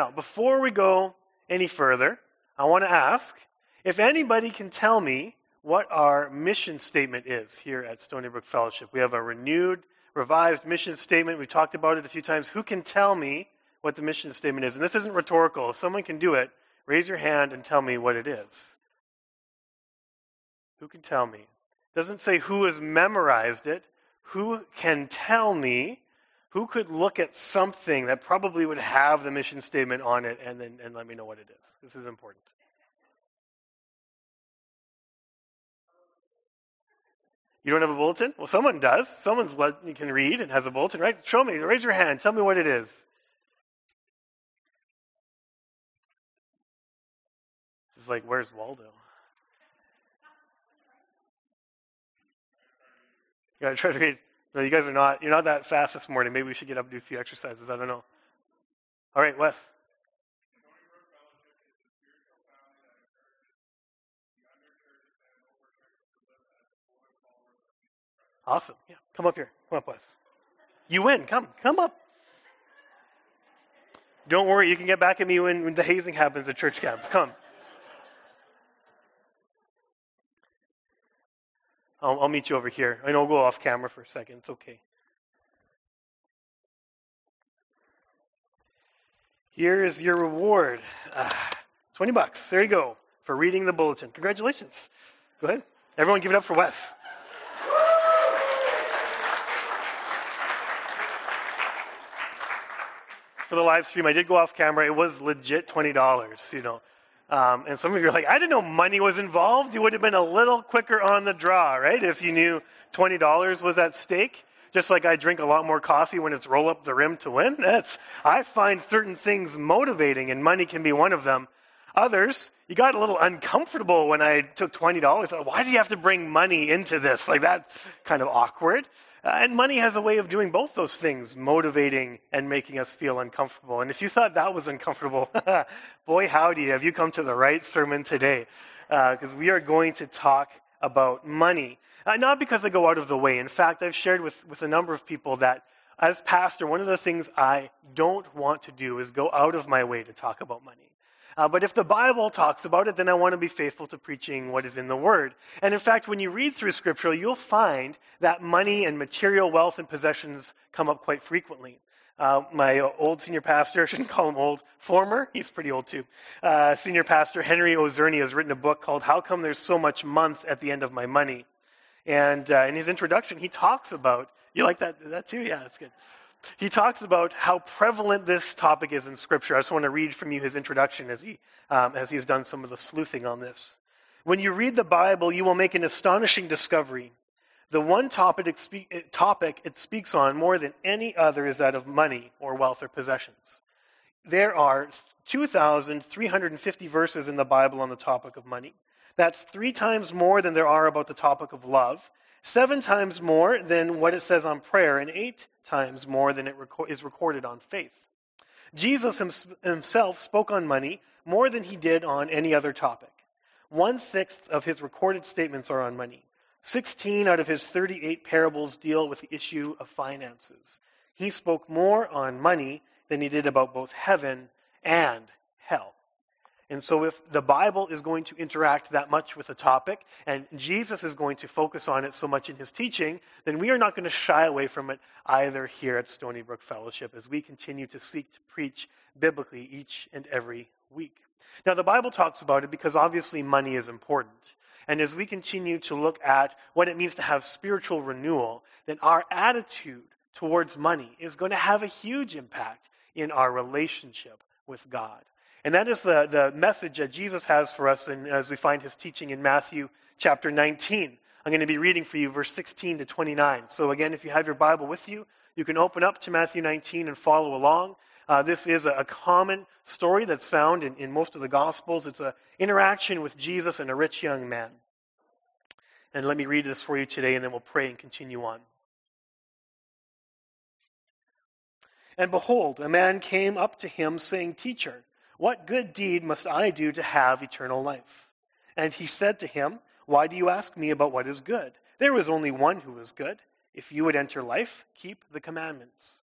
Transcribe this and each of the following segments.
Now, before we go any further, I want to ask if anybody can tell me what our mission statement is here at Stony Brook Fellowship. We have a renewed, revised mission statement. We've talked about it a few times. Who can tell me what the mission statement is? And this isn't rhetorical. If someone can do it, raise your hand and tell me what it is. Who can tell me? It doesn't say who has memorized it. Who can tell me? Who could look at something that probably would have the mission statement on it and then and let me know what it is? This is important. You don't have a bulletin? Well, someone does. Someone's let, you can read and has a bulletin, right? Show me. Raise your hand. Tell me what it is. This is like, where's Waldo? You gotta try to read. No, you guys are not. You're not that fast this morning. Maybe we should get up and do a few exercises. I don't know. All right, Wes. Awesome. Yeah. Come up here. Come up, Wes. You win. Come. Come up. Don't worry. You can get back at me when, when the hazing happens at church camps. Come. I'll, I'll meet you over here. I know I'll go off camera for a second. It's okay. Here is your reward. Ah, 20 bucks. There you go for reading the bulletin. Congratulations. Go ahead. Everyone give it up for Wes. For the live stream, I did go off camera. It was legit $20, you know. Um, and some of you are like, I didn't know money was involved. You would have been a little quicker on the draw, right? If you knew $20 was at stake. Just like I drink a lot more coffee when it's roll up the rim to win. That's, I find certain things motivating and money can be one of them. Others, you got a little uncomfortable when I took $20. Why do you have to bring money into this? Like that's kind of awkward. Uh, and money has a way of doing both those things, motivating and making us feel uncomfortable. And if you thought that was uncomfortable, boy, howdy, have you come to the right sermon today? Because uh, we are going to talk about money. Uh, not because I go out of the way. In fact, I've shared with, with a number of people that as pastor, one of the things I don't want to do is go out of my way to talk about money. Uh, but if the Bible talks about it, then I want to be faithful to preaching what is in the Word. And in fact, when you read through Scripture, you'll find that money and material wealth and possessions come up quite frequently. Uh, my old senior pastor, I shouldn't call him old, former, he's pretty old too, uh, senior pastor Henry Ozerny has written a book called How Come There's So Much Month at the End of My Money. And uh, in his introduction, he talks about, you like that, that too? Yeah, that's good he talks about how prevalent this topic is in Scripture. I just want to read from you his introduction as he, um, as he has done some of the sleuthing on this. When you read the Bible, you will make an astonishing discovery. The one topic it, speak, topic it speaks on more than any other is that of money or wealth or possessions. There are 2,350 verses in the Bible on the topic of money. That's three times more than there are about the topic of love, seven times more than what it says on prayer, and eight times more than it is recorded on faith. Jesus himself spoke on money more than he did on any other topic. One sixth of his recorded statements are on money. 16 out of his 38 parables deal with the issue of finances. He spoke more on money than he did about both heaven and hell. And so, if the Bible is going to interact that much with a topic, and Jesus is going to focus on it so much in his teaching, then we are not going to shy away from it either here at Stony Brook Fellowship as we continue to seek to preach biblically each and every week. Now, the Bible talks about it because obviously money is important. And as we continue to look at what it means to have spiritual renewal, then our attitude towards money is going to have a huge impact in our relationship with God. And that is the, the message that Jesus has for us and as we find his teaching in Matthew chapter 19. I'm going to be reading for you verse 16 to 29. So again, if you have your Bible with you, you can open up to Matthew 19 and follow along. Uh, this is a, a, common story that's found in, in most of the Gospels. It's an interaction with Jesus and a rich young man. And let me read this for you today, and then we'll pray and continue on. And behold, a man came up to him, saying, Teacher, what good deed must I do to have eternal life? And he said to him, Why do you ask me about what is good? There is only one who is good. If you would enter life, keep the commandments.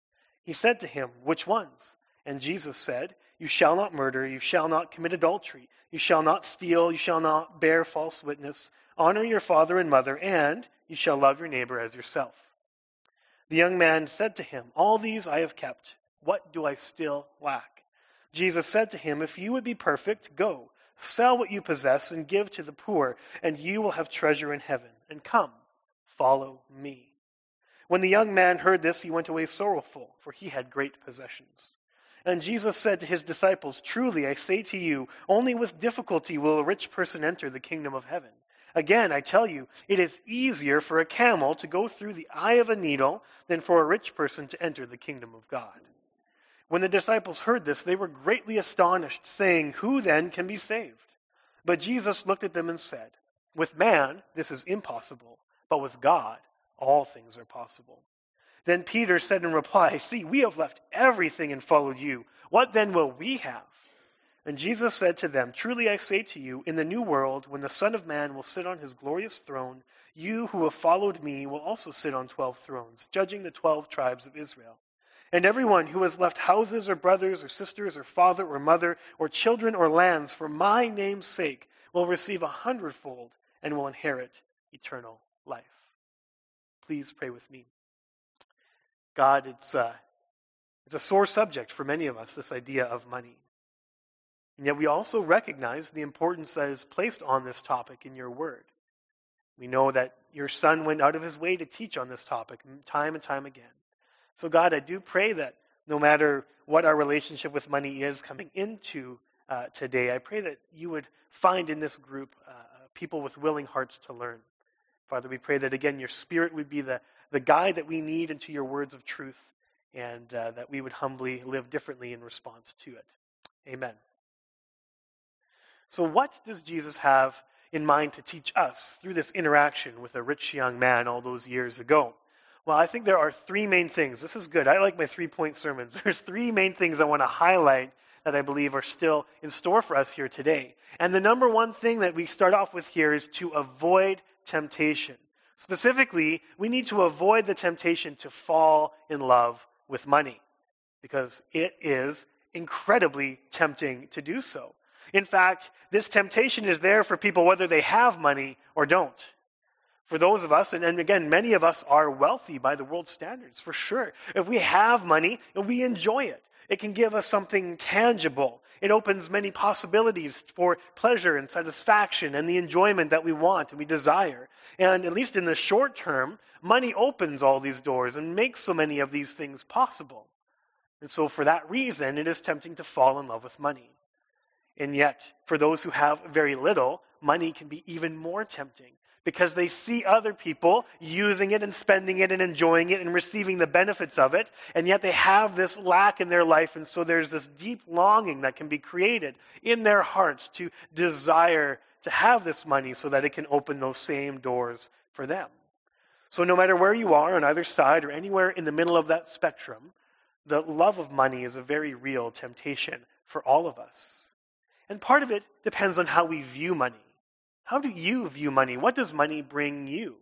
He said to him, Which ones? And Jesus said, You shall not murder. You shall not commit adultery. You shall not steal. You shall not bear false witness. Honor your father and mother, and you shall love your neighbor as yourself. The young man said to him, All these I have kept. What do I still lack? Jesus said to him, If you would be perfect, go, sell what you possess and give to the poor, and you will have treasure in heaven. And come, follow me. When the young man heard this, he went away sorrowful, for he had great possessions. And Jesus said to his disciples, Truly I say to you, only with difficulty will a rich person enter the kingdom of heaven. Again, I tell you, it is easier for a camel to go through the eye of a needle than for a rich person to enter the kingdom of God. When the disciples heard this, they were greatly astonished, saying, Who then can be saved? But Jesus looked at them and said, With man, this is impossible, but with God, all things are possible. Then Peter said in reply, See, we have left everything and followed you. What then will we have? And Jesus said to them, Truly I say to you, in the new world, when the Son of Man will sit on his glorious throne, you who have followed me will also sit on twelve thrones, judging the twelve tribes of Israel. And everyone who has left houses or brothers or sisters or father or mother or children or lands for my name's sake will receive a hundredfold and will inherit eternal life. Please pray with me. God, it's a, it's a sore subject for many of us, this idea of money. And yet we also recognize the importance that is placed on this topic in your word. We know that your son went out of his way to teach on this topic time and time again. So, God, I do pray that no matter what our relationship with money is coming into uh, today, I pray that you would find in this group uh, people with willing hearts to learn. Father, we pray that again your spirit would be the, the guide that we need into your words of truth and uh, that we would humbly live differently in response to it. Amen. So, what does Jesus have in mind to teach us through this interaction with a rich young man all those years ago? Well, I think there are three main things. This is good. I like my three point sermons. There's three main things I want to highlight that I believe are still in store for us here today. And the number one thing that we start off with here is to avoid temptation. Specifically, we need to avoid the temptation to fall in love with money because it is incredibly tempting to do so. In fact, this temptation is there for people whether they have money or don't. For those of us, and, and again, many of us are wealthy by the world standards, for sure. If we have money, we enjoy it. It can give us something tangible. It opens many possibilities for pleasure and satisfaction and the enjoyment that we want and we desire. And at least in the short term, money opens all these doors and makes so many of these things possible. And so, for that reason, it is tempting to fall in love with money. And yet, for those who have very little, money can be even more tempting because they see other people using it and spending it and enjoying it and receiving the benefits of it, and yet they have this lack in their life, and so there's this deep longing that can be created in their hearts to desire to have this money so that it can open those same doors for them. So, no matter where you are on either side or anywhere in the middle of that spectrum, the love of money is a very real temptation for all of us. And part of it depends on how we view money. How do you view money? What does money bring you?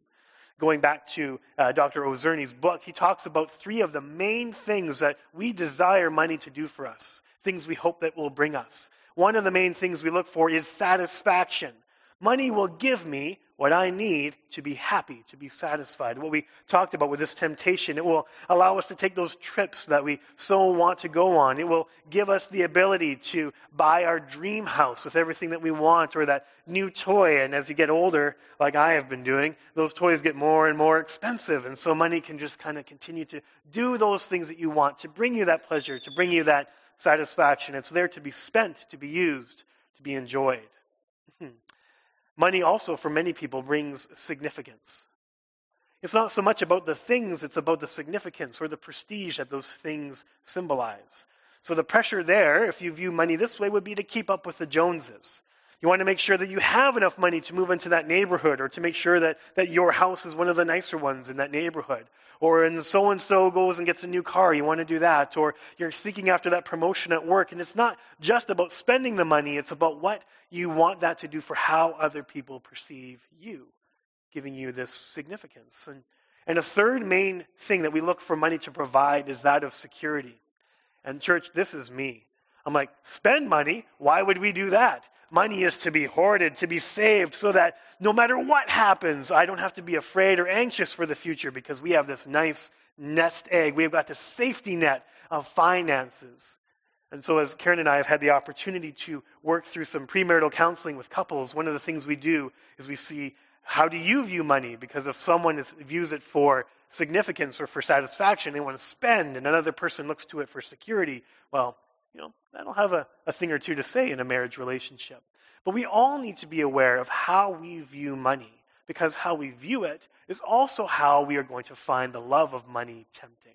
Going back to uh, Dr. Ozerny's book, he talks about three of the main things that we desire money to do for us, things we hope that will bring us. One of the main things we look for is satisfaction. Money will give me what I need to be happy, to be satisfied. What we talked about with this temptation, it will allow us to take those trips that we so want to go on. It will give us the ability to buy our dream house with everything that we want or that new toy. And as you get older, like I have been doing, those toys get more and more expensive. And so money can just kind of continue to do those things that you want, to bring you that pleasure, to bring you that satisfaction. It's there to be spent, to be used, to be enjoyed. Hmm. Money also, for many people, brings significance. It's not so much about the things, it's about the significance or the prestige that those things symbolize. So the pressure there, if you view money this way, would be to keep up with the Joneses. You want to make sure that you have enough money to move into that neighborhood or to make sure that, that your house is one of the nicer ones in that neighborhood. Or when so and so goes and gets a new car, you want to do that. Or you're seeking after that promotion at work. And it's not just about spending the money, it's about what you want that to do for how other people perceive you, giving you this significance. And, and a third main thing that we look for money to provide is that of security. And, church, this is me. I'm like, spend money? Why would we do that? Money is to be hoarded, to be saved, so that no matter what happens, I don't have to be afraid or anxious for the future because we have this nice nest egg. We've got this safety net of finances. And so, as Karen and I have had the opportunity to work through some premarital counseling with couples, one of the things we do is we see how do you view money? Because if someone is, views it for significance or for satisfaction, they want to spend, and another person looks to it for security, well, you know, that'll have a, a thing or two to say in a marriage relationship. But we all need to be aware of how we view money, because how we view it is also how we are going to find the love of money tempting.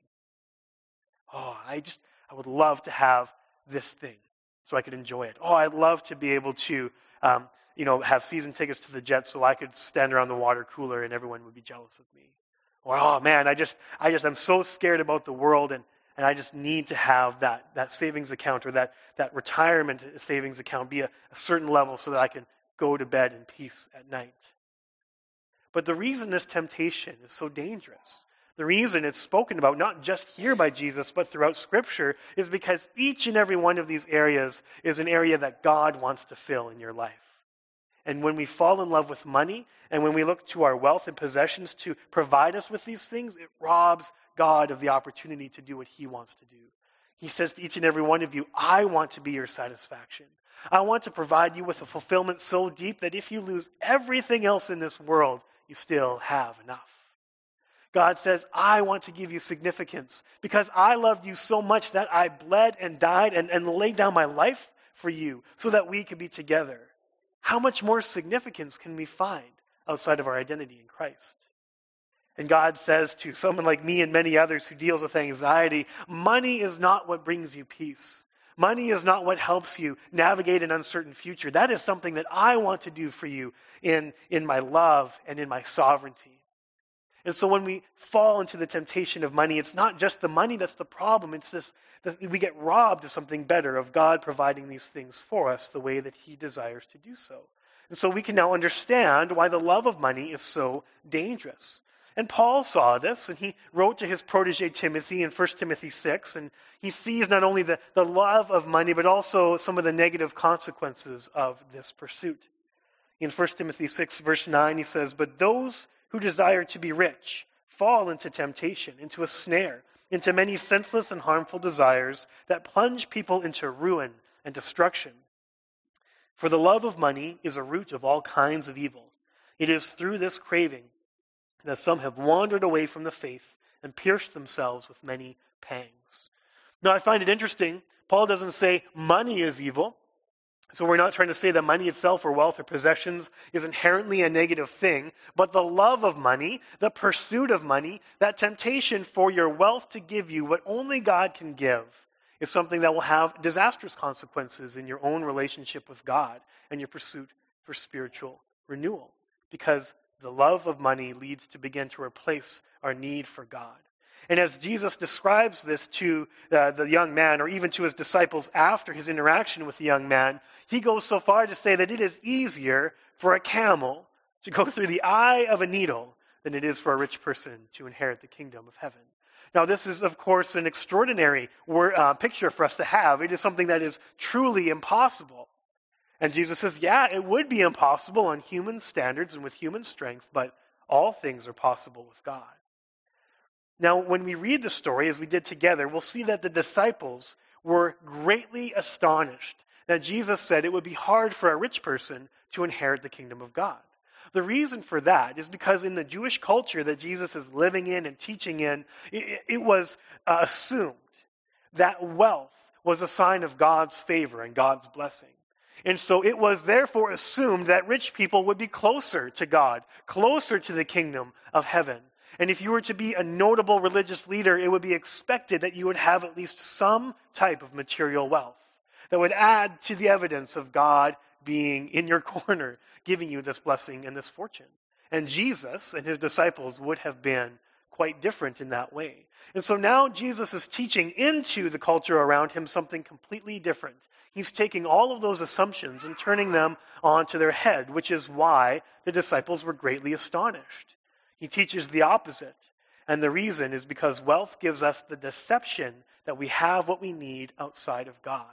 Oh, I just, I would love to have this thing so I could enjoy it. Oh, I'd love to be able to, um, you know, have season tickets to the Jets so I could stand around the water cooler and everyone would be jealous of me. Or, oh man, I just, I just, I'm so scared about the world and, and I just need to have that, that savings account or that, that retirement savings account be a, a certain level so that I can go to bed in peace at night. But the reason this temptation is so dangerous the reason it's spoken about, not just here by Jesus, but throughout Scripture, is because each and every one of these areas is an area that God wants to fill in your life. And when we fall in love with money, and when we look to our wealth and possessions to provide us with these things, it robs God of the opportunity to do what He wants to do. He says to each and every one of you, I want to be your satisfaction. I want to provide you with a fulfillment so deep that if you lose everything else in this world, you still have enough. God says, I want to give you significance because I loved you so much that I bled and died and, and laid down my life for you so that we could be together. How much more significance can we find outside of our identity in Christ? And God says to someone like me and many others who deals with anxiety, money is not what brings you peace. Money is not what helps you navigate an uncertain future. That is something that I want to do for you in, in my love and in my sovereignty. And so when we fall into the temptation of money, it's not just the money that's the problem. It's just that we get robbed of something better, of God providing these things for us the way that He desires to do so. And so we can now understand why the love of money is so dangerous. And Paul saw this, and he wrote to his protege Timothy in 1 Timothy 6, and he sees not only the, the love of money, but also some of the negative consequences of this pursuit. In 1 Timothy 6, verse 9, he says, But those who desire to be rich fall into temptation, into a snare, into many senseless and harmful desires that plunge people into ruin and destruction. For the love of money is a root of all kinds of evil. It is through this craving that some have wandered away from the faith and pierced themselves with many pangs. Now, I find it interesting. Paul doesn't say money is evil. So we're not trying to say that money itself or wealth or possessions is inherently a negative thing, but the love of money, the pursuit of money, that temptation for your wealth to give you what only God can give is something that will have disastrous consequences in your own relationship with God and your pursuit for spiritual renewal. Because the love of money leads to begin to replace our need for God. And as Jesus describes this to uh, the young man, or even to his disciples after his interaction with the young man, he goes so far to say that it is easier for a camel to go through the eye of a needle than it is for a rich person to inherit the kingdom of heaven. Now, this is, of course, an extraordinary uh, picture for us to have. It is something that is truly impossible. And Jesus says, yeah, it would be impossible on human standards and with human strength, but all things are possible with God. Now, when we read the story, as we did together, we'll see that the disciples were greatly astonished that Jesus said it would be hard for a rich person to inherit the kingdom of God. The reason for that is because in the Jewish culture that Jesus is living in and teaching in, it, it was uh, assumed that wealth was a sign of God's favor and God's blessing. And so it was therefore assumed that rich people would be closer to God, closer to the kingdom of heaven. And if you were to be a notable religious leader, it would be expected that you would have at least some type of material wealth that would add to the evidence of God being in your corner, giving you this blessing and this fortune. And Jesus and his disciples would have been quite different in that way. And so now Jesus is teaching into the culture around him something completely different. He's taking all of those assumptions and turning them onto their head, which is why the disciples were greatly astonished. He teaches the opposite. And the reason is because wealth gives us the deception that we have what we need outside of God.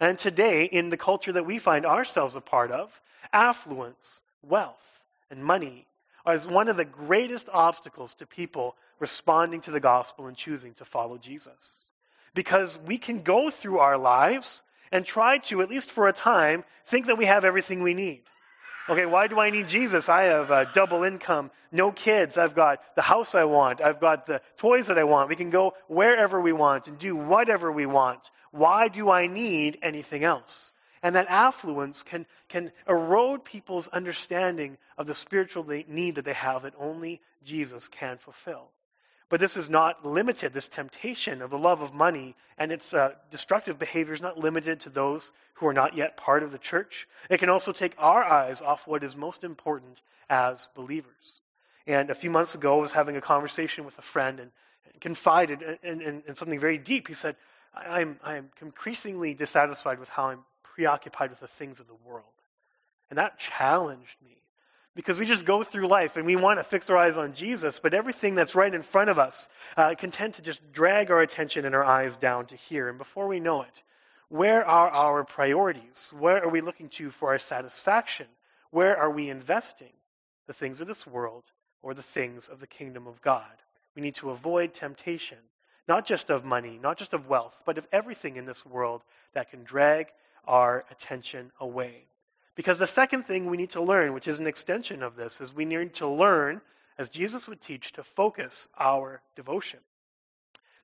And today, in the culture that we find ourselves a part of, affluence, wealth, and money is one of the greatest obstacles to people responding to the gospel and choosing to follow Jesus. Because we can go through our lives and try to, at least for a time, think that we have everything we need. Okay, why do I need Jesus? I have a double income, no kids, I've got the house I want, I've got the toys that I want. We can go wherever we want and do whatever we want. Why do I need anything else? And that affluence can, can erode people's understanding of the spiritual need that they have that only Jesus can fulfill. But this is not limited, this temptation of the love of money and its uh, destructive behavior is not limited to those who are not yet part of the church. It can also take our eyes off what is most important as believers. And a few months ago, I was having a conversation with a friend and confided in, in, in something very deep. He said, I'm, I'm increasingly dissatisfied with how I'm preoccupied with the things of the world. And that challenged me because we just go through life and we want to fix our eyes on Jesus, but everything that's right in front of us uh, can tend to just drag our attention and our eyes down to here. And before we know it, where are our priorities? Where are we looking to for our satisfaction? Where are we investing? The things of this world or the things of the kingdom of God? We need to avoid temptation, not just of money, not just of wealth, but of everything in this world that can drag our attention away. Because the second thing we need to learn, which is an extension of this, is we need to learn, as Jesus would teach, to focus our devotion.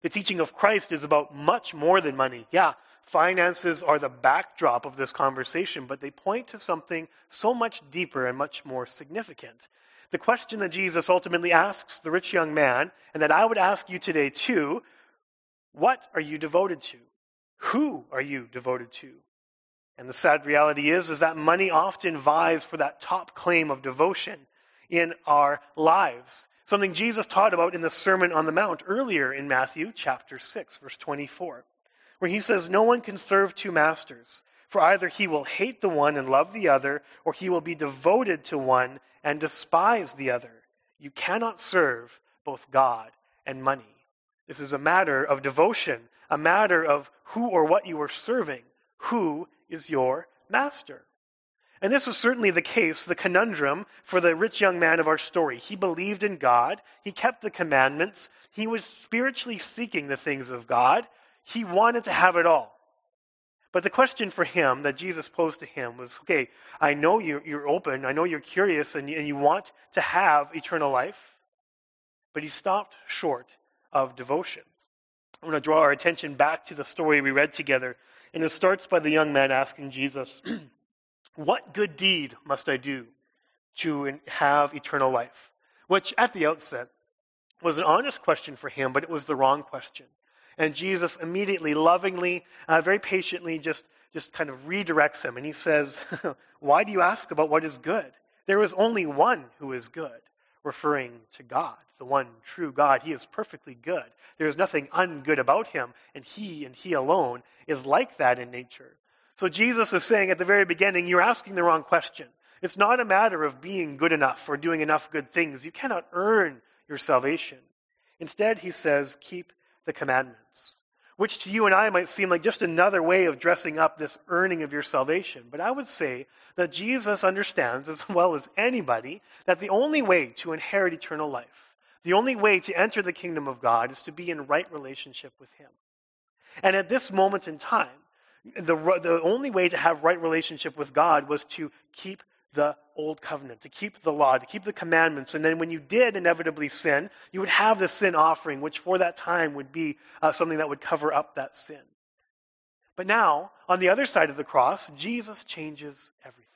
The teaching of Christ is about much more than money. Yeah, finances are the backdrop of this conversation, but they point to something so much deeper and much more significant. The question that Jesus ultimately asks the rich young man, and that I would ask you today too, what are you devoted to? Who are you devoted to? And the sad reality is, is that money often vies for that top claim of devotion in our lives. Something Jesus taught about in the Sermon on the Mount earlier in Matthew chapter 6, verse 24, where he says, No one can serve two masters, for either he will hate the one and love the other, or he will be devoted to one and despise the other. You cannot serve both God and money. This is a matter of devotion, a matter of who or what you are serving, who is your master. And this was certainly the case, the conundrum for the rich young man of our story. He believed in God. He kept the commandments. He was spiritually seeking the things of God. He wanted to have it all. But the question for him that Jesus posed to him was okay, I know you're, you're open. I know you're curious and you, and you want to have eternal life. But he stopped short of devotion. I want to draw our attention back to the story we read together and it starts by the young man asking Jesus, What good deed must I do to have eternal life? Which, at the outset, was an honest question for him, but it was the wrong question. And Jesus immediately, lovingly, uh, very patiently, just, just kind of redirects him. And he says, Why do you ask about what is good? There is only one who is good, referring to God, the one true God. He is perfectly good. There is nothing ungood about him, and he and he alone is like that in nature. So Jesus is saying at the very beginning, you're asking the wrong question. It's not a matter of being good enough or doing enough good things. You cannot earn your salvation. Instead, he says, keep the commandments, which to you and I might seem like just another way of dressing up this earning of your salvation. But I would say that Jesus understands, as well as anybody, that the only way to inherit eternal life, the only way to enter the kingdom of God, is to be in right relationship with Him. And at this moment in time, the, the only way to have right relationship with God was to keep the old covenant, to keep the law, to keep the commandments. And then when you did inevitably sin, you would have the sin offering, which for that time would be uh, something that would cover up that sin. But now, on the other side of the cross, Jesus changes everything.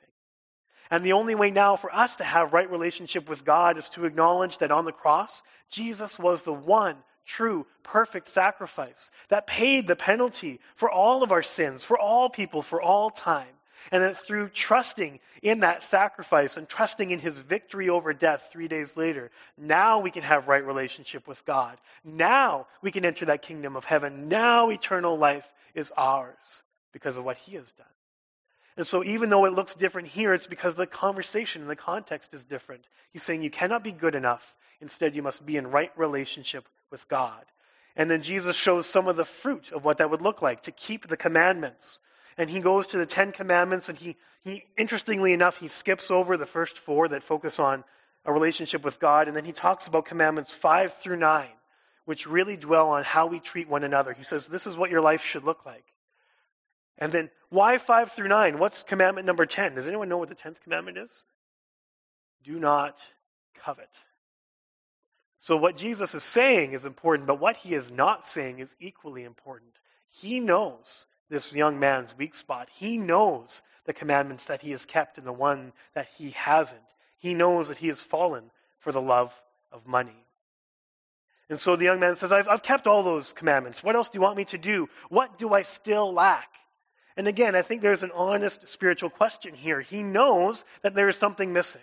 And the only way now for us to have right relationship with God is to acknowledge that on the cross, Jesus was the one true, perfect sacrifice that paid the penalty for all of our sins, for all people, for all time. And that through trusting in that sacrifice and trusting in his victory over death three days later, now we can have right relationship with God. Now we can enter that kingdom of heaven. Now eternal life is ours because of what he has done. And so even though it looks different here, it's because the conversation and the context is different. He's saying you cannot be good enough. Instead, you must be in right relationship with God. And then Jesus shows some of the fruit of what that would look like to keep the commandments. And he goes to the Ten Commandments, and he, he interestingly enough, he skips over the first four that focus on a relationship with God, and then he talks about commandments five through nine, which really dwell on how we treat one another. He says, This is what your life should look like. And then, why five through nine? What's commandment number 10? Does anyone know what the 10th commandment is? Do not covet. So, what Jesus is saying is important, but what he is not saying is equally important. He knows this young man's weak spot. He knows the commandments that he has kept and the one that he hasn't. He knows that he has fallen for the love of money. And so the young man says, I've, I've kept all those commandments. What else do you want me to do? What do I still lack? And again, I think there's an honest spiritual question here. He knows that there is something missing.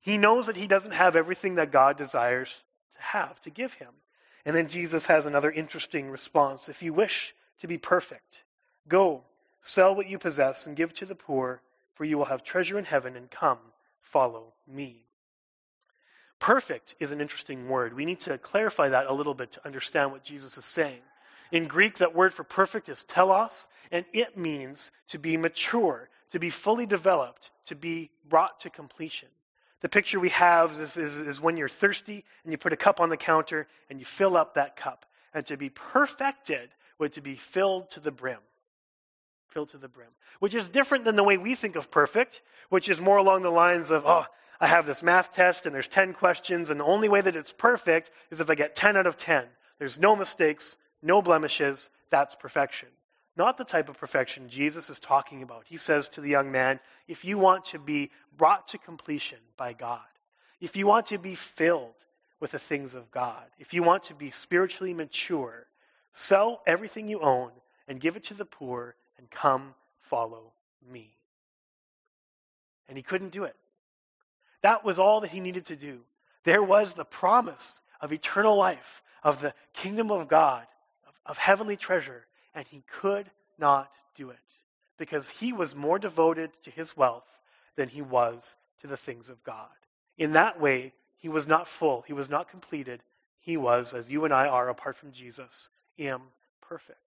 He knows that he doesn't have everything that God desires to have, to give him. And then Jesus has another interesting response. If you wish to be perfect, go, sell what you possess, and give to the poor, for you will have treasure in heaven, and come, follow me. Perfect is an interesting word. We need to clarify that a little bit to understand what Jesus is saying. In Greek, that word for perfect is telos, and it means to be mature, to be fully developed, to be brought to completion. The picture we have is, is, is, when you're thirsty and you put a cup on the counter and you fill up that cup. And to be perfected would to be filled to the brim. Filled to the brim. Which is different than the way we think of perfect, which is more along the lines of, oh, I have this math test and there's 10 questions, and the only way that it's perfect is if I get 10 out of 10. There's no mistakes, no blemishes. That's perfection. Not the type of perfection Jesus is talking about. He says to the young man, if you want to be brought to completion by God, if you want to be filled with the things of God, if you want to be spiritually mature, sell everything you own and give it to the poor and come follow me. And he couldn't do it. That was all that he needed to do. There was the promise of eternal life, of the kingdom of God, of, of heavenly treasure, and he could not do it because he was more devoted to his wealth than he was to the things of God. In that way, he was not full, he was not completed. He was, as you and I are apart from Jesus, imperfect.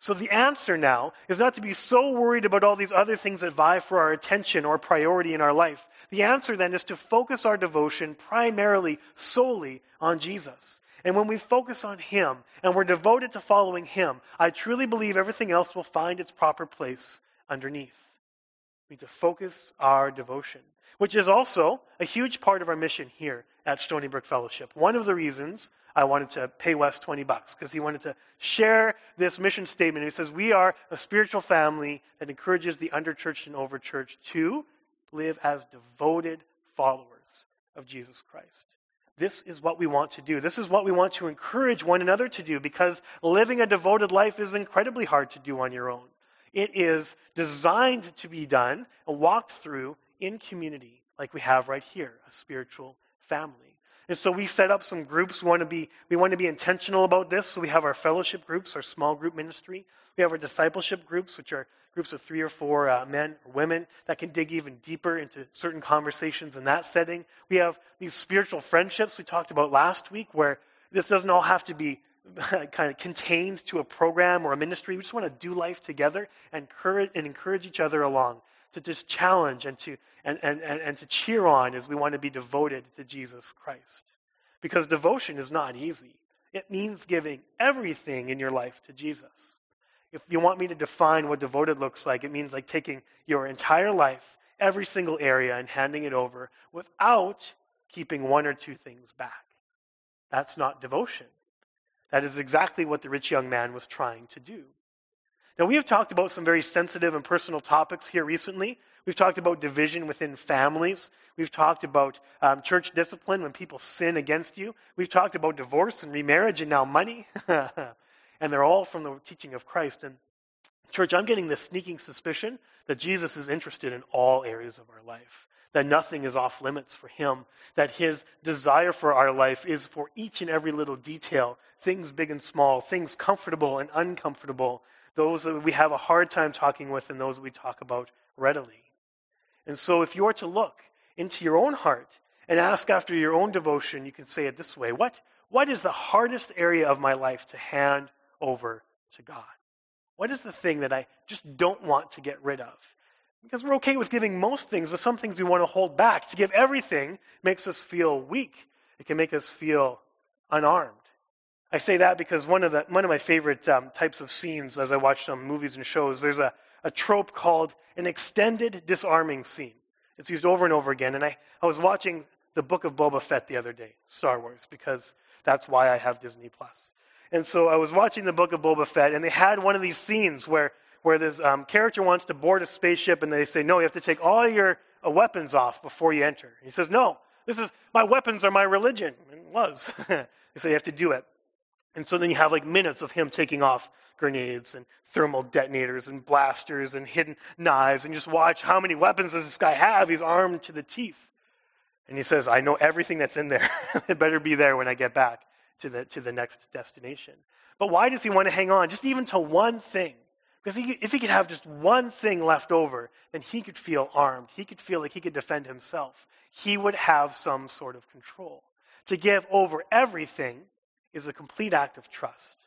So the answer now is not to be so worried about all these other things that vie for our attention or priority in our life. The answer then is to focus our devotion primarily, solely on Jesus. And when we focus on Him and we're devoted to following Him, I truly believe everything else will find its proper place underneath. We need to focus our devotion, which is also a huge part of our mission here at Stony Brook Fellowship. One of the reasons I wanted to pay Wes 20 bucks because he wanted to share this mission statement. He says, We are a spiritual family that encourages the underchurched and overchurched to live as devoted followers of Jesus Christ. This is what we want to do. This is what we want to encourage one another to do because living a devoted life is incredibly hard to do on your own. It is designed to be done and walked through in community, like we have right here, a spiritual family. And so we set up some groups. We want to be, we want to be intentional about this. So we have our fellowship groups, our small group ministry. We have our discipleship groups, which are groups of three or four uh, men or women that can dig even deeper into certain conversations in that setting. We have these spiritual friendships we talked about last week, where this doesn't all have to be kind of contained to a program or a ministry. We just want to do life together and encourage, and encourage each other along to just challenge and to, and, and, and, and to cheer on as we want to be devoted to Jesus Christ. Because devotion is not easy. It means giving everything in your life to Jesus. If you want me to define what devoted looks like, it means like taking your entire life, every single area, and handing it over without keeping one or two things back. That's not devotion. That is exactly what the rich young man was trying to do. Now, we have talked about some very sensitive and personal topics here recently. We've talked about division within families. We've talked about um, church discipline when people sin against you. We've talked about divorce and remarriage and now money. and they're all from the teaching of Christ. And, church, I'm getting this sneaking suspicion that Jesus is interested in all areas of our life, that nothing is off limits for him, that his desire for our life is for each and every little detail, things big and small, things comfortable and uncomfortable, those that we have a hard time talking with, and those we talk about readily. And so, if you are to look into your own heart and ask after your own devotion, you can say it this way What, what is the hardest area of my life to hand over to God? What is the thing that I just don't want to get rid of? Because we're okay with giving most things, but some things we want to hold back. To give everything makes us feel weak. It can make us feel unarmed. I say that because one of the one of my favorite um, types of scenes as I watch some movies and shows, there's a, a trope called an extended disarming scene. It's used over and over again. And I, I was watching the book of Boba Fett the other day, Star Wars, because that's why I have Disney Plus. And so I was watching the book of Boba Fett, and they had one of these scenes where where this um, character wants to board a spaceship, and they say, "No, you have to take all your uh, weapons off before you enter." And he says, "No, this is my weapons are my religion." And it was. they say you have to do it. And so then you have like minutes of him taking off grenades and thermal detonators and blasters and hidden knives, and just watch how many weapons does this guy have? He's armed to the teeth. And he says, I know everything that's in there. it better be there when I get back to the, to the next destination. But why does he want to hang on just even to one thing? Because he, if he could have just one thing left over, then he could feel armed. He could feel like he could defend himself. He would have some sort of control. To give over everything is a complete act of trust.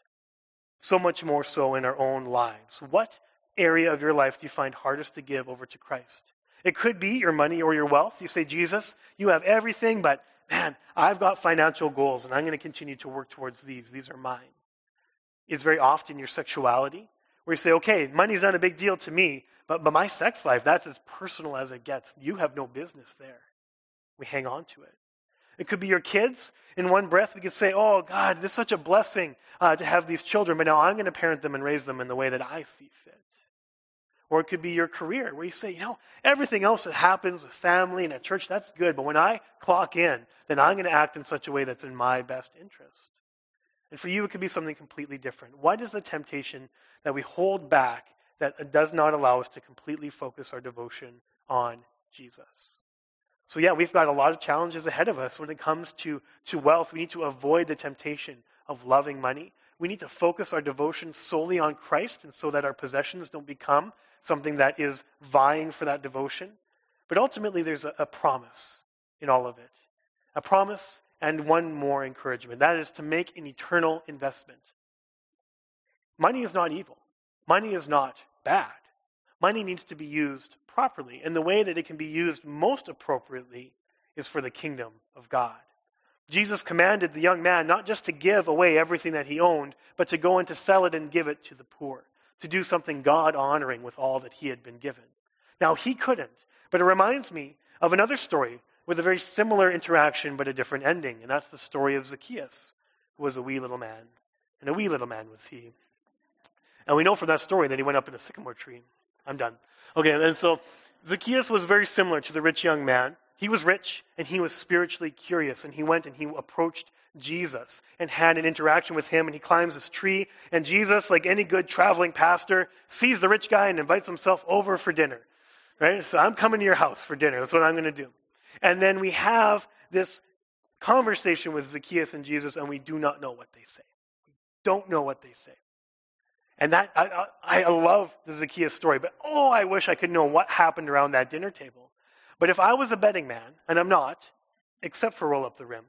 So much more so in our own lives. What area of your life do you find hardest to give over to Christ? It could be your money or your wealth. You say, Jesus, you have everything, but man, I've got financial goals and I'm going to continue to work towards these. These are mine. It's very often your sexuality where you say, okay, money's not a big deal to me, but, but my sex life, that's as personal as it gets. You have no business there. We hang on to it. It could be your kids. In one breath, we could say, oh, God, this is such a blessing uh, to have these children, but now I'm going to parent them and raise them in the way that I see fit. Or it could be your career, where you say, you know, everything else that happens with family and at church, that's good, but when I clock in, then I'm going to act in such a way that's in my best interest. And for you, it could be something completely different. What is the temptation that we hold back that does not allow us to completely focus our devotion on Jesus? So, yeah, we've got a lot of challenges ahead of us when it comes to, to wealth. We need to avoid the temptation of loving money. We need to focus our devotion solely on Christ, and so that our possessions don't become something that is vying for that devotion. But ultimately, there's a, a promise in all of it a promise and one more encouragement. That is to make an eternal investment. Money is not evil. Money is not bad. Money needs to be used properly. And the way that it can be used most appropriately is for the kingdom of God. Jesus commanded the young man not just to give away everything that he owned, but to go and to sell it and give it to the poor, to do something God honoring with all that he had been given. Now, he couldn't, but it reminds me of another story with a very similar interaction but a different ending. And that's the story of Zacchaeus, who was a wee little man. And a wee little man was he. And we know from that story that he went up in a sycamore tree. I'm done. Okay, and so Zacchaeus was very similar to the rich young man. He was rich and he was spiritually curious, and he went and he approached Jesus and had an interaction with him, and he climbs this tree. And Jesus, like any good traveling pastor, sees the rich guy and invites himself over for dinner. Right? So I'm coming to your house for dinner. That's what I'm going to do. And then we have this conversation with Zacchaeus and Jesus, and we do not know what they say. We don't know what they say. And that I, I, I love the Zacchaeus story, but oh, I wish I could know what happened around that dinner table. But if I was a betting man, and I'm not, except for roll up the rim,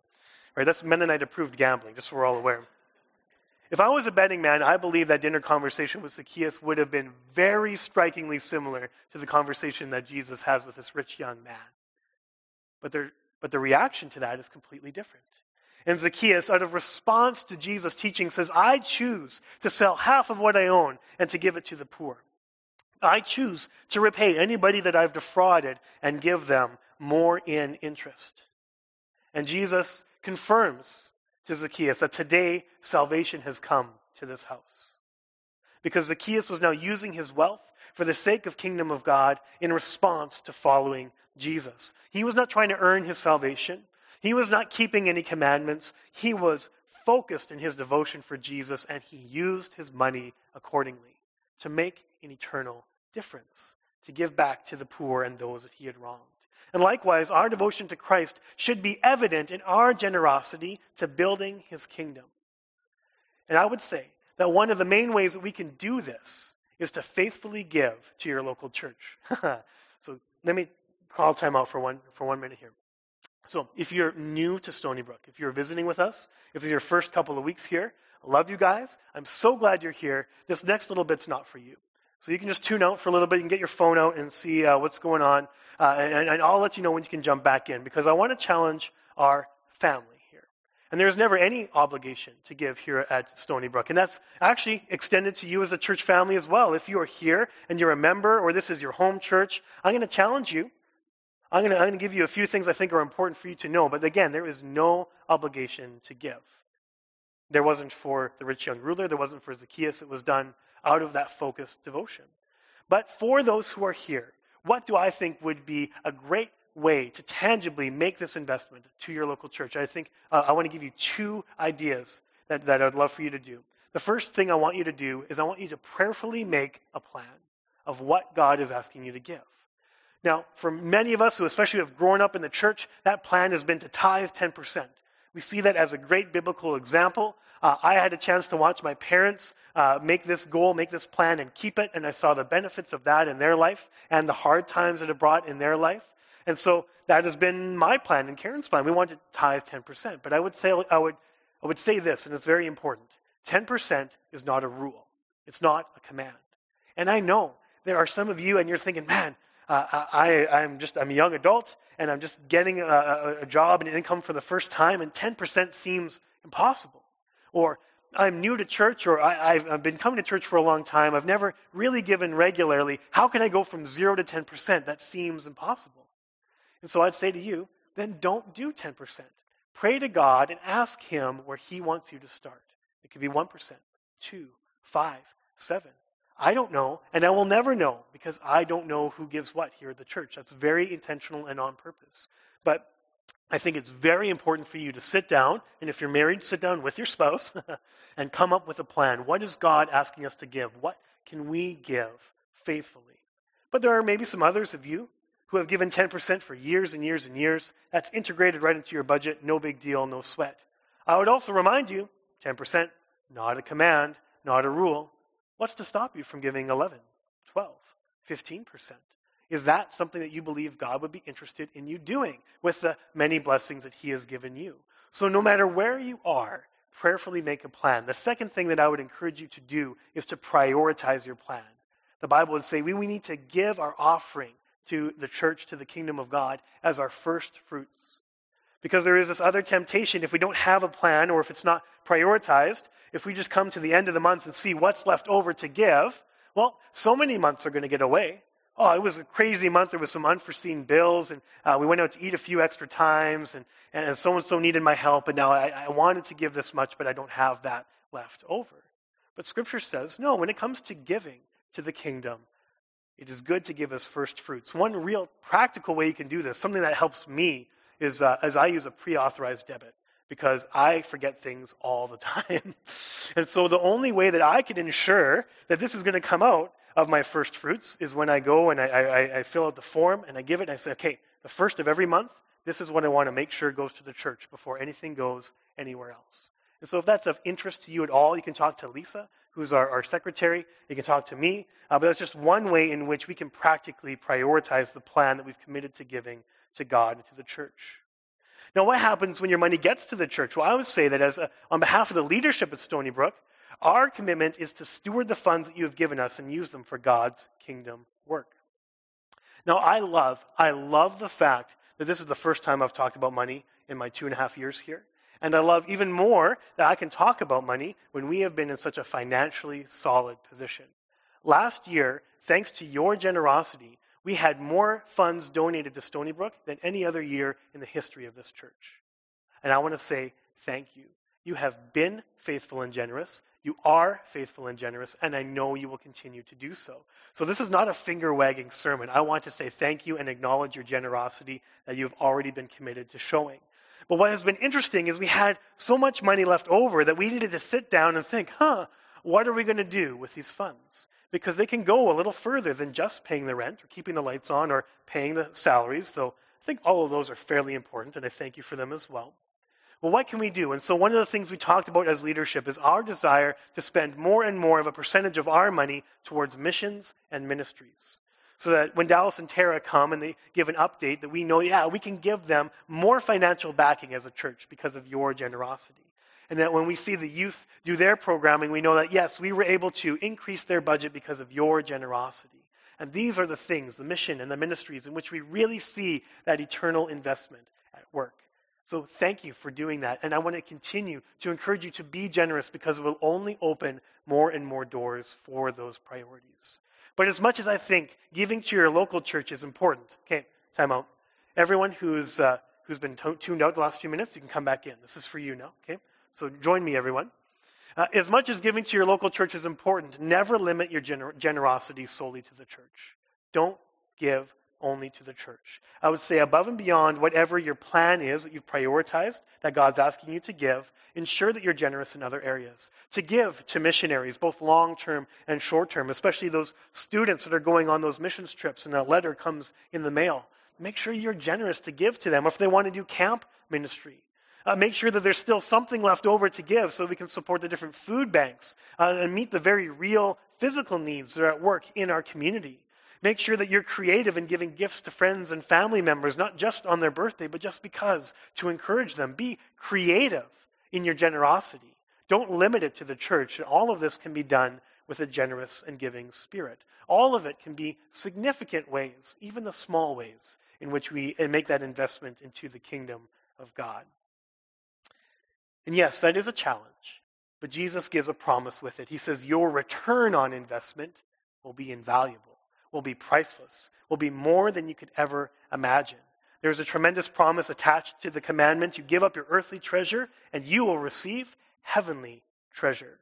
right? That's Mennonite approved gambling, just so we're all aware. If I was a betting man, I believe that dinner conversation with Zacchaeus would have been very strikingly similar to the conversation that Jesus has with this rich young man. But, there, but the reaction to that is completely different. And Zacchaeus, out of response to Jesus' teaching, says, I choose to sell half of what I own and to give it to the poor. I choose to repay anybody that I've defrauded and give them more in interest. And Jesus confirms to Zacchaeus that today salvation has come to this house. Because Zacchaeus was now using his wealth for the sake of kingdom of God in response to following Jesus. He was not trying to earn his salvation. He was not keeping any commandments. He was focused in his devotion for Jesus and he used his money accordingly to make an eternal difference, to give back to the poor and those that he had wronged. And likewise, our devotion to Christ should be evident in our generosity to building his kingdom. And I would say that one of the main ways that we can do this is to faithfully give to your local church. so let me call time out for one, for one minute here. So if you're new to Stony Brook, if you're visiting with us, if it's your first couple of weeks here, I love you guys. I'm so glad you're here. This next little bit's not for you. So you can just tune out for a little bit. You can get your phone out and see uh, what's going on. Uh, and, and I'll let you know when you can jump back in because I want to challenge our family here. And there's never any obligation to give here at Stony Brook. And that's actually extended to you as a church family as well. If you are here and you're a member or this is your home church, I'm going to challenge you. I'm going, to, I'm going to give you a few things I think are important for you to know. But again, there is no obligation to give. There wasn't for the rich young ruler, there wasn't for Zacchaeus. It was done out of that focused devotion. But for those who are here, what do I think would be a great way to tangibly make this investment to your local church? I think uh, I want to give you two ideas that, that I'd love for you to do. The first thing I want you to do is I want you to prayerfully make a plan of what God is asking you to give. Now, for many of us who especially have grown up in the church, that plan has been to tithe 10%. We see that as a great biblical example. Uh, I had a chance to watch my parents uh, make this goal, make this plan, and keep it, and I saw the benefits of that in their life and the hard times that it brought in their life. And so that has been my plan and Karen's plan. We want to tithe 10%. But I would say I would I would say this, and it's very important. 10% is not a rule. It's not a command. And I know there are some of you, and you're thinking, man, uh, I, I'm just I'm a young adult and I'm just getting a, a job and an income for the first time, and 10% seems impossible. Or I'm new to church, or I, have been coming to church for a long time. I've never really given regularly. How can I go from zero to 10%? That seems impossible. And so I'd say to you, then don't do 10%. Pray to God and ask Him where He wants you to start. It could be 1%, 2, 5, 7, I don't know, and I will never know because I don't know who gives what here at the church. That's very intentional and on purpose. But I think it's very important for you to sit down, and if you're married, sit down with your spouse and come up with a plan. What is God asking us to give? What can we give faithfully? But there are maybe some others of you who have given 10% for years and years and years. That's integrated right into your budget. No big deal, no sweat. I would also remind you 10%, not a command, not a rule. What's to stop you from giving 11, 12, 15%? Is that something that you believe God would be interested in you doing with the many blessings that He has given you? So, no matter where you are, prayerfully make a plan. The second thing that I would encourage you to do is to prioritize your plan. The Bible would say we, we need to give our offering to the church, to the kingdom of God, as our first fruits. Because there is this other temptation if we don't have a plan or if it's not prioritized, if we just come to the end of the month and see what's left over to give, well, so many months are going to get away. Oh, it was a crazy month. There was some unforeseen bills, and uh, we went out to eat a few extra times, and, and so and so needed my help, and now I, I wanted to give this much, but I don't have that left over. But Scripture says, no, when it comes to giving to the kingdom, it is good to give as first fruits. One real practical way you can do this, something that helps me, is uh, as I use a pre-authorized debit because I forget things all the time. and so the only way that I can ensure that this is going to come out of my first fruits is when I go and I, I, I, fill out the form and I give it and I say, okay, the first of every month, this is what I want to make sure goes to the church before anything goes anywhere else. And so if that's of interest to you at all, you can talk to Lisa, who's our, our secretary. You can talk to me. Uh, but that's just one way in which we can practically prioritize the plan that we've committed to giving to God and to the church. Now, what happens when your money gets to the church? Well, I would say that as a, on behalf of the leadership at Stony Brook, our commitment is to steward the funds that you have given us and use them for God's kingdom work. Now, I love, I love the fact that this is the first time I've talked about money in my two and a half years here. And I love even more that I can talk about money when we have been in such a financially solid position. Last year, thanks to your generosity, we had more funds donated to Stony Brook than any other year in the history of this church. And I want to say thank you. You have been faithful and generous. You are faithful and generous, and I know you will continue to do so. So, this is not a finger wagging sermon. I want to say thank you and acknowledge your generosity that you've already been committed to showing. But what has been interesting is we had so much money left over that we needed to sit down and think, huh, what are we going to do with these funds? Because they can go a little further than just paying the rent or keeping the lights on or paying the salaries, though I think all of those are fairly important, and I thank you for them as well. Well, what can we do? And so, one of the things we talked about as leadership is our desire to spend more and more of a percentage of our money towards missions and ministries. So that when Dallas and Tara come and they give an update, that we know, yeah, we can give them more financial backing as a church because of your generosity. And that when we see the youth do their programming, we know that, yes, we were able to increase their budget because of your generosity. And these are the things, the mission and the ministries in which we really see that eternal investment at work. So thank you for doing that. And I want to continue to encourage you to be generous because it will only open more and more doors for those priorities. But as much as I think giving to your local church is important, okay, time out. Everyone who's, uh, who's been tuned out the last few minutes, you can come back in. This is for you now, okay? So join me, everyone. Uh, as much as giving to your local church is important, never limit your gener- generosity solely to the church. Don't give only to the church. I would say, above and beyond whatever your plan is that you've prioritized, that God's asking you to give, ensure that you're generous in other areas. To give to missionaries, both long term and short term, especially those students that are going on those missions trips and a letter comes in the mail. Make sure you're generous to give to them. If they want to do camp ministry, uh, make sure that there's still something left over to give so we can support the different food banks uh, and meet the very real physical needs that are at work in our community. Make sure that you're creative in giving gifts to friends and family members, not just on their birthday, but just because, to encourage them. Be creative in your generosity. Don't limit it to the church. All of this can be done with a generous and giving spirit. All of it can be significant ways, even the small ways, in which we make that investment into the kingdom of God. And yes, that is a challenge, but Jesus gives a promise with it. He says, Your return on investment will be invaluable will be priceless, will be more than you could ever imagine. There's a tremendous promise attached to the commandment you give up your earthly treasure, and you will receive heavenly treasure.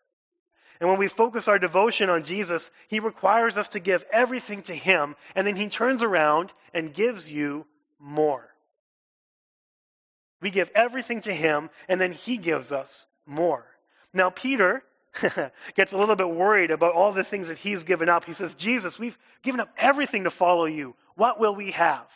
And when we focus our devotion on Jesus, He requires us to give everything to Him, and then He turns around and gives you more. We give everything to Him, and then He gives us more. Now, Peter gets a little bit worried about all the things that he's given up. He says, Jesus, we've given up everything to follow you. What will we have?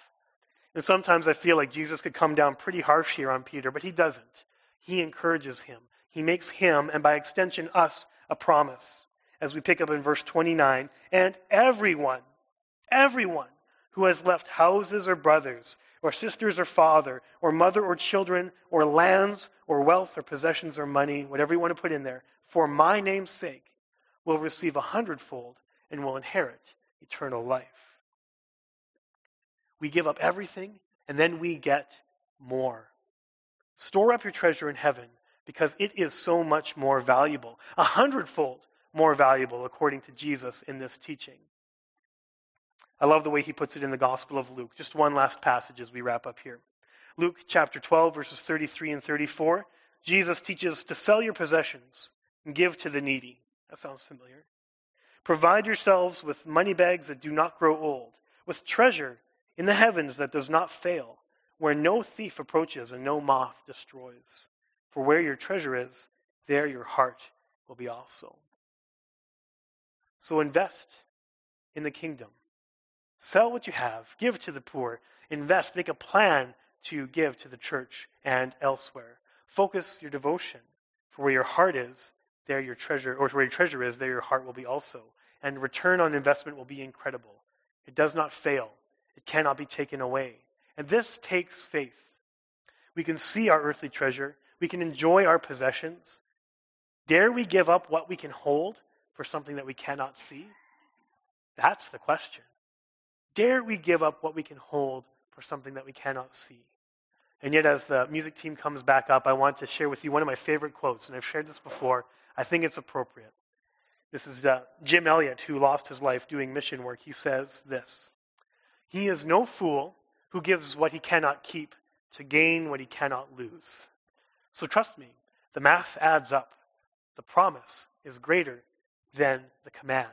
And sometimes I feel like Jesus could come down pretty harsh here on Peter, but he doesn't. He encourages him. He makes him, and by extension us, a promise. As we pick up in verse 29, and everyone, everyone who has left houses or brothers, or sisters or father, or mother or children, or lands, or wealth, or possessions, or money, whatever you want to put in there, for my name's sake, will receive a hundredfold and will inherit eternal life. We give up everything and then we get more. Store up your treasure in heaven because it is so much more valuable, a hundredfold more valuable, according to Jesus in this teaching. I love the way he puts it in the Gospel of Luke. Just one last passage as we wrap up here. Luke chapter 12, verses 33 and 34. Jesus teaches to sell your possessions and give to the needy. That sounds familiar. Provide yourselves with money bags that do not grow old, with treasure in the heavens that does not fail, where no thief approaches and no moth destroys. For where your treasure is, there your heart will be also. So invest in the kingdom. Sell what you have, give to the poor, invest, make a plan to give to the church and elsewhere. Focus your devotion, for where your heart is, there your treasure, or where your treasure is, there your heart will be also. And return on investment will be incredible. It does not fail. It cannot be taken away. And this takes faith. We can see our earthly treasure. We can enjoy our possessions. Dare we give up what we can hold for something that we cannot see? That's the question. Dare we give up what we can hold for something that we cannot see? And yet, as the music team comes back up, I want to share with you one of my favorite quotes, and I've shared this before. I think it's appropriate. This is uh, Jim Elliot, who lost his life doing mission work. He says this He is no fool who gives what he cannot keep to gain what he cannot lose. So trust me, the math adds up. The promise is greater than the command.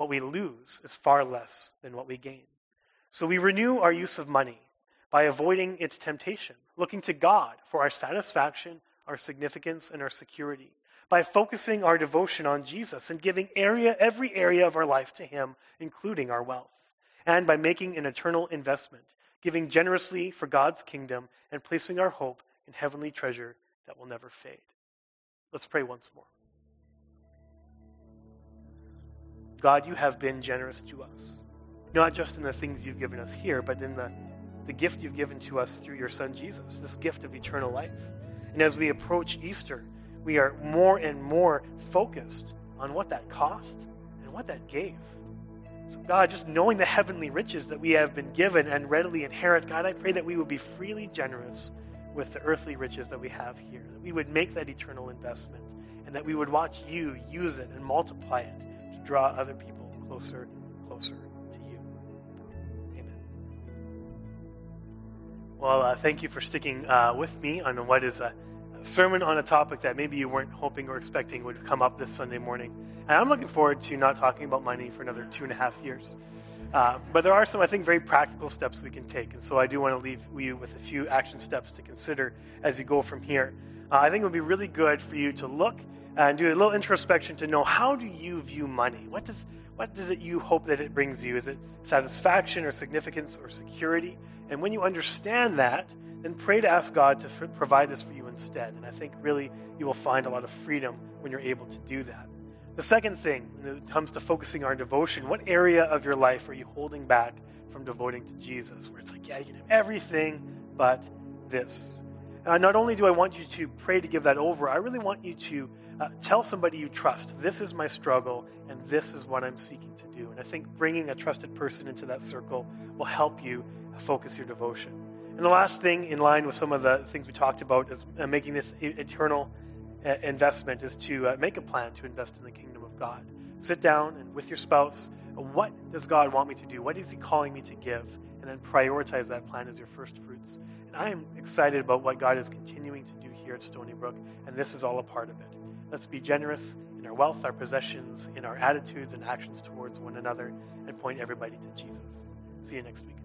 What we lose is far less than what we gain. So we renew our use of money by avoiding its temptation, looking to God for our satisfaction, our significance, and our security by focusing our devotion on Jesus and giving area, every area of our life to Him, including our wealth, and by making an eternal investment, giving generously for God's kingdom, and placing our hope in heavenly treasure that will never fade. Let's pray once more. God, you have been generous to us, not just in the things you've given us here, but in the, the gift you've given to us through your Son Jesus, this gift of eternal life. And as we approach Easter, we are more and more focused on what that cost and what that gave. So, God, just knowing the heavenly riches that we have been given and readily inherit, God, I pray that we would be freely generous with the earthly riches that we have here, that we would make that eternal investment, and that we would watch you use it and multiply it draw other people closer, closer to you. Amen. Well, uh, thank you for sticking uh, with me on what is a sermon on a topic that maybe you weren't hoping or expecting would come up this Sunday morning. And I'm looking forward to not talking about money for another two and a half years. Uh, but there are some, I think, very practical steps we can take. And so I do want to leave you with a few action steps to consider as you go from here. Uh, I think it would be really good for you to look and do a little introspection to know how do you view money? What does what does it you hope that it brings you? Is it satisfaction or significance or security? And when you understand that, then pray to ask God to f- provide this for you instead. And I think really you will find a lot of freedom when you're able to do that. The second thing, when it comes to focusing our devotion, what area of your life are you holding back from devoting to Jesus? Where it's like, yeah, you can have everything but this. Uh, not only do I want you to pray to give that over, I really want you to uh, tell somebody you trust, this is my struggle, and this is what I'm seeking to do. And I think bringing a trusted person into that circle will help you focus your devotion. And the last thing, in line with some of the things we talked about, is uh, making this eternal uh, investment, is to uh, make a plan to invest in the kingdom of God. Sit down and with your spouse, what does God want me to do? What is He calling me to give? And then prioritize that plan as your first fruits. And I am excited about what God is continuing to do here at Stony Brook, and this is all a part of it. Let's be generous in our wealth, our possessions, in our attitudes and actions towards one another, and point everybody to Jesus. See you next week.